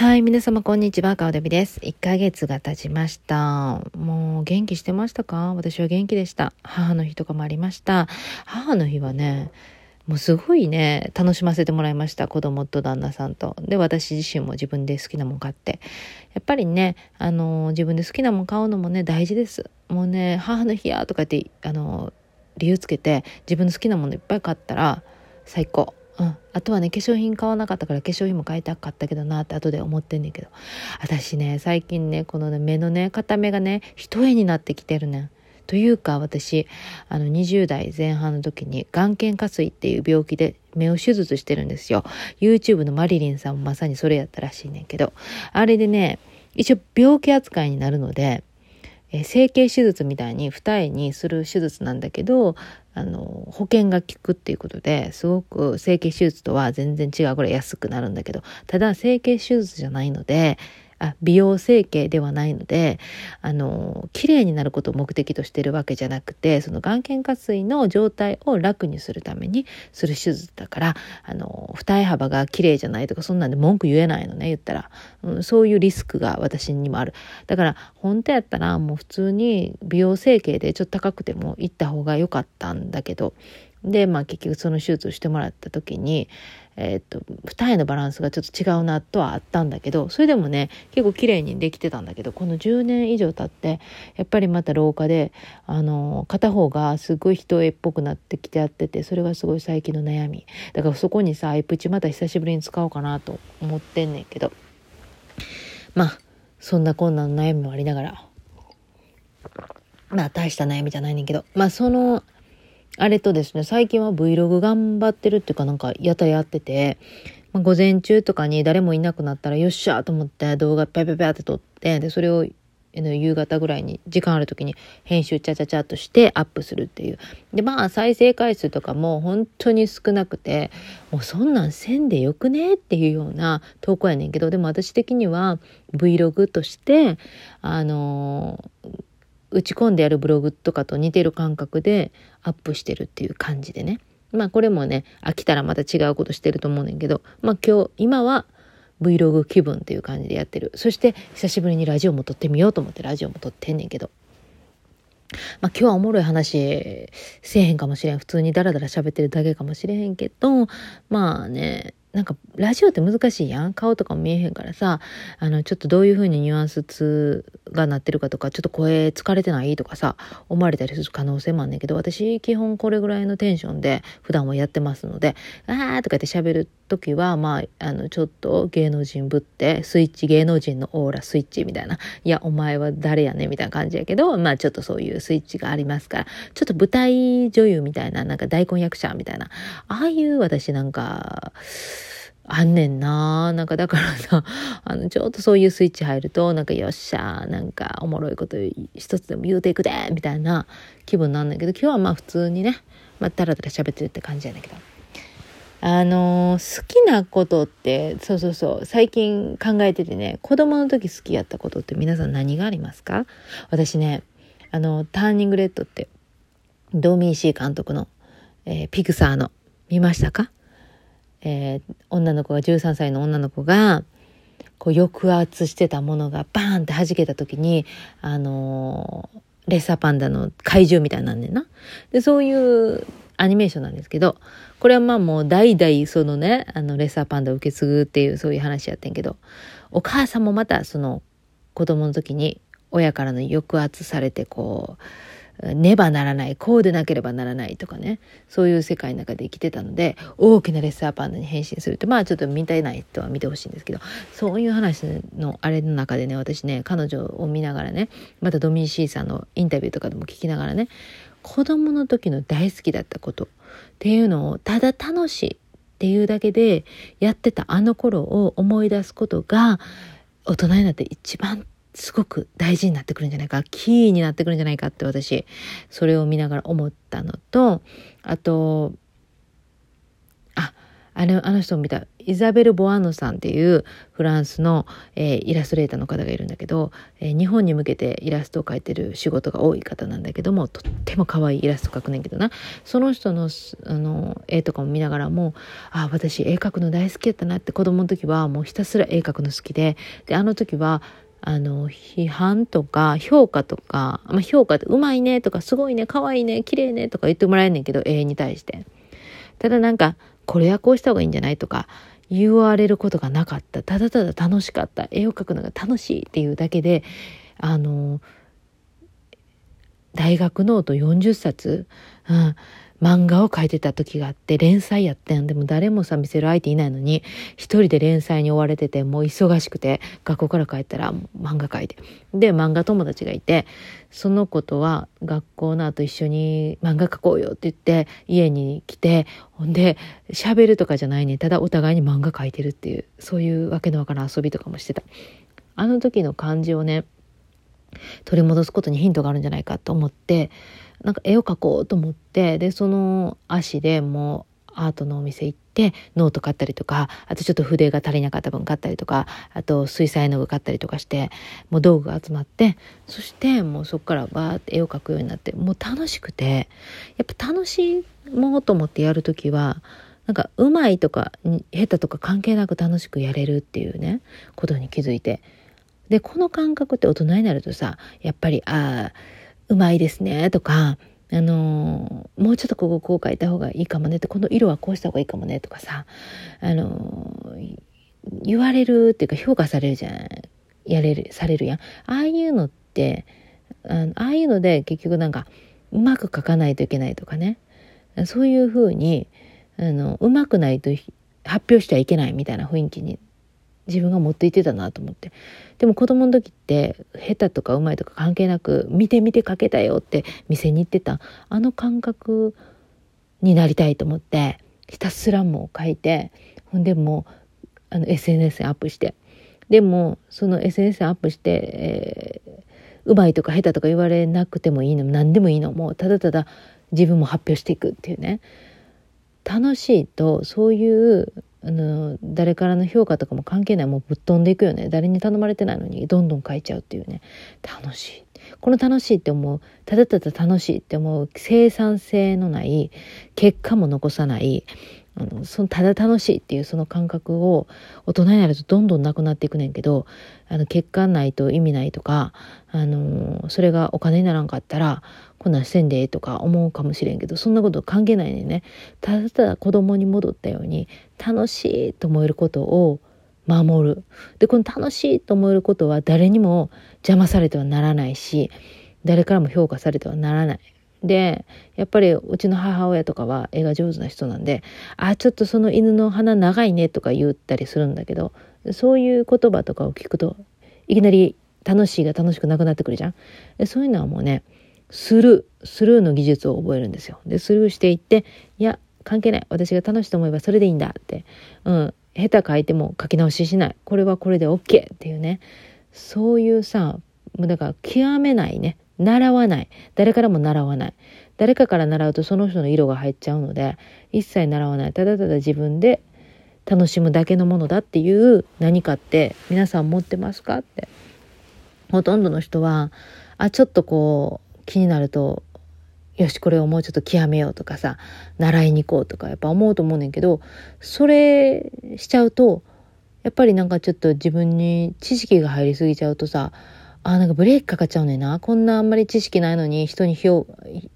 はい、皆様こんにちは、かおでびです。1ヶ月が経ちました。もう元気してましたか？私は元気でした。母の日とかもありました。母の日はね、もうすごいね、楽しませてもらいました。子供と旦那さんと。で、私自身も自分で好きなもん買って。やっぱりね、あの、自分で好きなもん買うのもね、大事です。もうね、母の日やとかって、あの、理由つけて、自分の好きなものいっぱい買ったら、最高。うん、あとはね化粧品買わなかったから化粧品も買いたかったけどなって後で思ってんねんけど。私ね最近ねこのね目のね片目がね一重になってきてるねん。というか私あの20代前半の時に眼瞼下垂っていう病気で目を手術してるんですよ。YouTube のマリリンさんもまさにそれやったらしいねんけど。あれでね一応病気扱いになるのでえ整形手術みたいに二重にする手術なんだけどあの保険が効くっていうことですごく整形手術とは全然違うこれ安くなるんだけどただ整形手術じゃないのであ美容整形ではないのであの綺麗になることを目的としてるわけじゃなくてその眼瞼下垂の状態を楽にするためにする手術だからあの二重幅が綺麗じゃないとかそんなんで文句言えないのね言ったら、うん、そういうリスクが私にもある。だから本当やったらもう普通に美容整形でちょっと高くても行った方が良かったんだけど。で、まあ結局その手術をしてもらった時に、えー、っと、二重のバランスがちょっと違うなとはあったんだけど、それでもね、結構綺麗にできてたんだけど、この10年以上経って、やっぱりまた老化で、あの、片方がすごい人絵っぽくなってきてやってて、それがすごい最近の悩み。だからそこにさ、アイプチまた久しぶりに使おうかなと思ってんねんけど、まあ、そんなこんなの悩みもありながら、まあ大した悩みじゃないねんけど、まあその、あれとですね、最近は Vlog 頑張ってるっていうかなんかやたやってて、まあ、午前中とかに誰もいなくなったらよっしゃと思って動画ペペペって撮って、で、それを夕方ぐらいに時間ある時に編集チャチャチャとしてアップするっていう。で、まあ再生回数とかも本当に少なくて、もうそんなんせんでよくねっていうような投稿やねんけど、でも私的には Vlog として、あのー打ち込んでやるブログとかと似てる感覚でアップしてるっていう感じでね。まあこれもね、飽きたらまた違うことしてると思うねんけど、まあ今日、今は Vlog 気分っていう感じでやってる。そして久しぶりにラジオも撮ってみようと思ってラジオも撮ってんねんけど。まあ今日はおもろい話せえへんかもしれん。普通にダラダラ喋ってるだけかもしれへんけど、まあね、なんかラジオって難しいやん。顔とかも見えへんからさあのちょっとどういう風にニュアンスがなってるかとかちょっと声疲れてないとかさ思われたりする可能性もあんねんけど私基本これぐらいのテンションで普段はやってますので「あー」とかって喋る時はまああのちょっと芸能人ぶってスイッチ芸能人のオーラスイッチみたいな「いやお前は誰やね」みたいな感じやけどまあちょっとそういうスイッチがありますからちょっと舞台女優みたいななんか大根役者みたいな。ああいう私なんかあんねんななんかだからさ、あの、ちょっとそういうスイッチ入ると、なんかよっしゃなんかおもろいこと一つでも言うていくでみたいな気分なんだけど、今日はまあ普通にね、まあ、だらだら喋ってるって感じやねんけど。あのー、好きなことって、そうそうそう、最近考えててね、子供の時好きやったことって皆さん何がありますか？私ね、あの、ターニングレッドって、ドーミー・シー監督の、えー、ピクサーの、見ましたか？えー、女の子が13歳の女の子がこう抑圧してたものがバーンって弾けた時にあのー、レッサーパンダの怪獣みたいになんねんな。でそういうアニメーションなんですけどこれはまあもう代々そのねあのレッサーパンダを受け継ぐっていうそういう話やってんけどお母さんもまたその子供の時に親からの抑圧されてこうねばならない、こうでなければならないとかね、そういう世界の中で生きてたので、大きなレッサーパンダに変身するって、まあちょっと見たいない人は見てほしいんですけど、そういう話のあれの中でね、私ね、彼女を見ながらね、またドミーシーさんのインタビューとかでも聞きながらね、子供の時の大好きだったことっていうのをただ楽しいっていうだけでやってたあの頃を思い出すことが大人になって一番すごく大事になってくるんじゃないかキーになってくるんじゃないかって私それを見ながら思ったのとあとああのあの人を見た。イザベル・ボアノさんっていうフランスの、えー、イラストレーターの方がいるんだけど、えー、日本に向けてイラストを描いてる仕事が多い方なんだけどもとっても可愛いイラスト描くねんけどな。その人のあの絵とかも見ながらもあ私絵描くの大好きやったなって子供の時はもうひたすら絵描くの好きでであの時はあの、批判とか評価とか、まあ、評価ってうまいねとかすごいね、可愛いね、綺麗ねとか言ってもらえんねんけど、絵に対して。ただなんか、これはこうした方がいいんじゃないとか言われることがなかったただただ楽しかった絵を描くのが楽しいっていうだけであの大学ノート40冊、うん、漫画を描いてた時があって連載やってん。でも誰もさ見せる相手いないのに一人で連載に追われててもう忙しくて学校から帰ったら漫画描いて。で漫画友達がいてその子とは学校の後一緒に漫画描こうよって言って家に来てほんで喋るとかじゃないねただお互いに漫画描いてるっていうそういうわけのわからん遊びとかもしてた。あの時の感じをね取り戻すことにヒントがあるんじゃないかと思ってなんか絵を描こうと思ってでその足でもうアートのお店行ってノート買ったりとかあとちょっと筆が足りなかった分買ったりとかあと水彩絵の具買ったりとかしてもう道具が集まってそしてもうそこからバーって絵を描くようになってもう楽しくてやっぱ楽しもうと思ってやる時はなんかうまいとか下手とか関係なく楽しくやれるっていうねことに気づいてでこの感覚って大人になるとさやっぱりああうまいですねとか、あのー、もうちょっとこここう書いた方がいいかもねって、この色はこうした方がいいかもねとかさ、あのー、言われるっていうか評価されるじゃん。やれる、されるやん。ああいうのって、あのああいうので結局なんか、うまく書かないといけないとかね。そういうふうに、あの、うまくないと発表してはいけないみたいな雰囲気に自分が持っていってたなと思って。でも子供の時って下手とかうまいとか関係なく見て見て書けたよって店に行ってたあの感覚になりたいと思ってひたすらもう書いてほんでもうあの SNS にアップして。でもその SNS にアップして、えー、うまいとか下手とか言われなくてもいいの何でもいいの。もうただただ自分も発表していくっていうね。楽しいとそういうあの誰からの評価とかも関係ない。もうぶっ飛んでいくよね。誰に頼まれてないのにどんどん書いちゃうっていうね。楽しい。この楽しいって思う。ただただ楽しいって思う。生産性のない結果も残さない。あのそのただ楽しいっていうその感覚を大人になるとどんどんなくなっていくねんけどあの結果ないと意味ないとか、あのそれがお金にならんかったらこんなんせんでとか思うかもしれんけどそんなこと関係ないねんね。ただただ子供に戻ったように楽しいと思えることを守る。でこの楽しいと思えることは誰にも邪魔されてはならないし誰からも評価されてはならない。でやっぱりうちの母親とかは絵が上手な人なんで「あちょっとその犬の鼻長いね」とか言ったりするんだけどそういう言葉とかを聞くといきなり楽しいが楽しくなくなってくるじゃん。そういうのはもうねスルースルーの技術を覚えるんですよ。でスルーしていって「いや関係ない。私が楽しいと思えばそれでいいんだ」って「うん。下手書いても書き直ししない。これはこれで OK」っていうね。そういうさもうだから極めないね。習わない。誰からも習わない。誰かから習うとその人の色が入っちゃうので、一切習わない。ただただ自分で楽しむだけのものだっていう何かって皆さん持ってますかって。ほとんどの人は、あ、ちょっとこう気になると、よし、これをもうちょっと極めようとかさ、習いに行こうとかやっぱ思うと思うねんけど、それしちゃうと、やっぱりなんかちょっと自分に知識が入りすぎちゃうとさ、あなんかブレーキかかっちゃうねんな。こんなあんまり知識ないのに人にひょ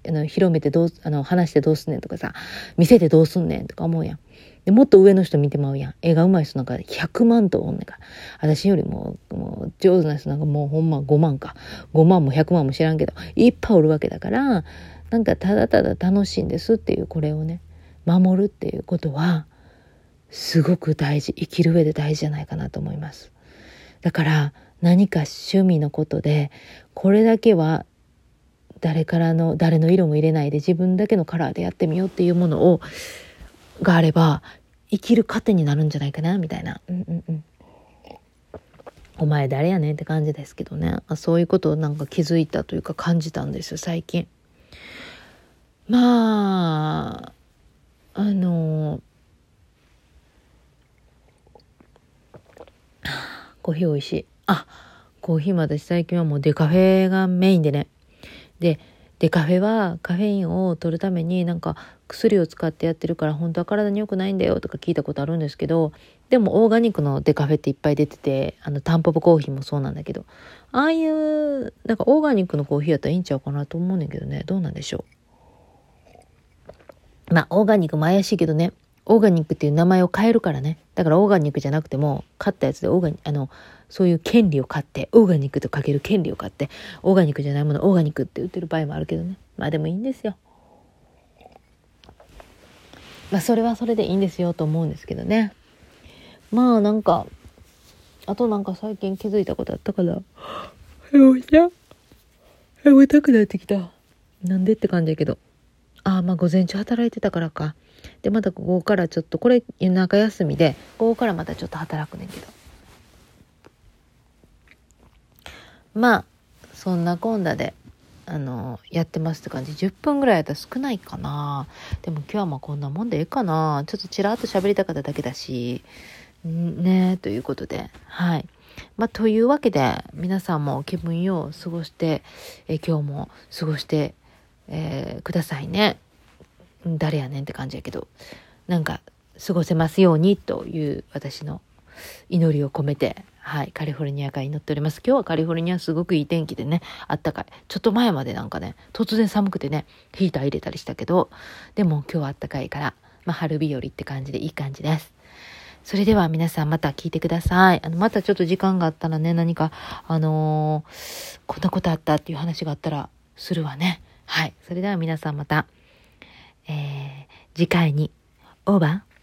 あの広めてどう、あの、話してどうすんねんとかさ、見せてどうすんねんとか思うやん。で、もっと上の人見てまうやん。絵が上手い人なんか100万とおんねんから。私よりも、もう上手な人なんかもうほんま5万か。5万も100万も知らんけど、いっぱいおるわけだから、なんかただただ楽しいんですっていうこれをね、守るっていうことは、すごく大事。生きる上で大事じゃないかなと思います。だから、何か趣味のことでこれだけは誰からの誰の色も入れないで自分だけのカラーでやってみようっていうものをがあれば生きる糧になるんじゃないかなみたいな、うんうんうん、お前誰やねんって感じですけどねあそういうことをなんか気づいたというか感じたんですよ最近。まああの コーヒーおいしい。あ、コーヒーも私最近はもうデカフェがメインでね。で、デカフェはカフェインを取るためになんか薬を使ってやってるから本当は体に良くないんだよとか聞いたことあるんですけどでもオーガニックのデカフェっていっぱい出ててあのタンポポコーヒーもそうなんだけど。ああいうなんかオーガニックのコーヒーやったらいいんちゃうかなと思うねんけどね。どうなんでしょう。まあオーガニックも怪しいけどね。オーガニックっていう名前を変えるからね。だからオーガニックじゃなくても買ったやつでオーガニあのそういう権利を買ってオーガニックとかける権利を買ってオーガニックじゃないものオーガニックって売ってる場合もあるけどね。まあでもいいんですよ。まあそれはそれでいいんですよと思うんですけどね。まあなんかあとなんか最近気づいたことあったから眠た眠たくなってきた。なんでって感じやけど。あまあ午前中働いてたからか。でまたここからちょっとこれ夜中休みでここからまたちょっと働くねんけど。まあそんなこんなであのやってますって感じ。10分ぐらいやったら少ないかな。でも今日はまあこんなもんでええかな。ちょっとちらっと喋りたかっただけだし。ねということで。はい。まあ、というわけで皆さんも気分よう過ごしてえ今日も過ごして、えー、くださいね。誰やねんって感じやけど。なんか過ごせますようにという私の祈りを込めてはいカリフォルニアから祈っております。今日はカリフォルニアすごくいい天気でねあったかい。ちょっと前までなんかね突然寒くてねヒーター入れたりしたけどでも今日はあったかいから、まあ、春日和って感じでいい感じです。それでは皆さんまた聞いてください。あの、またちょっと時間があったらね、何か、あのー、こんなことあったっていう話があったらするわね。はい。それでは皆さんまた。えー、次回にオーバー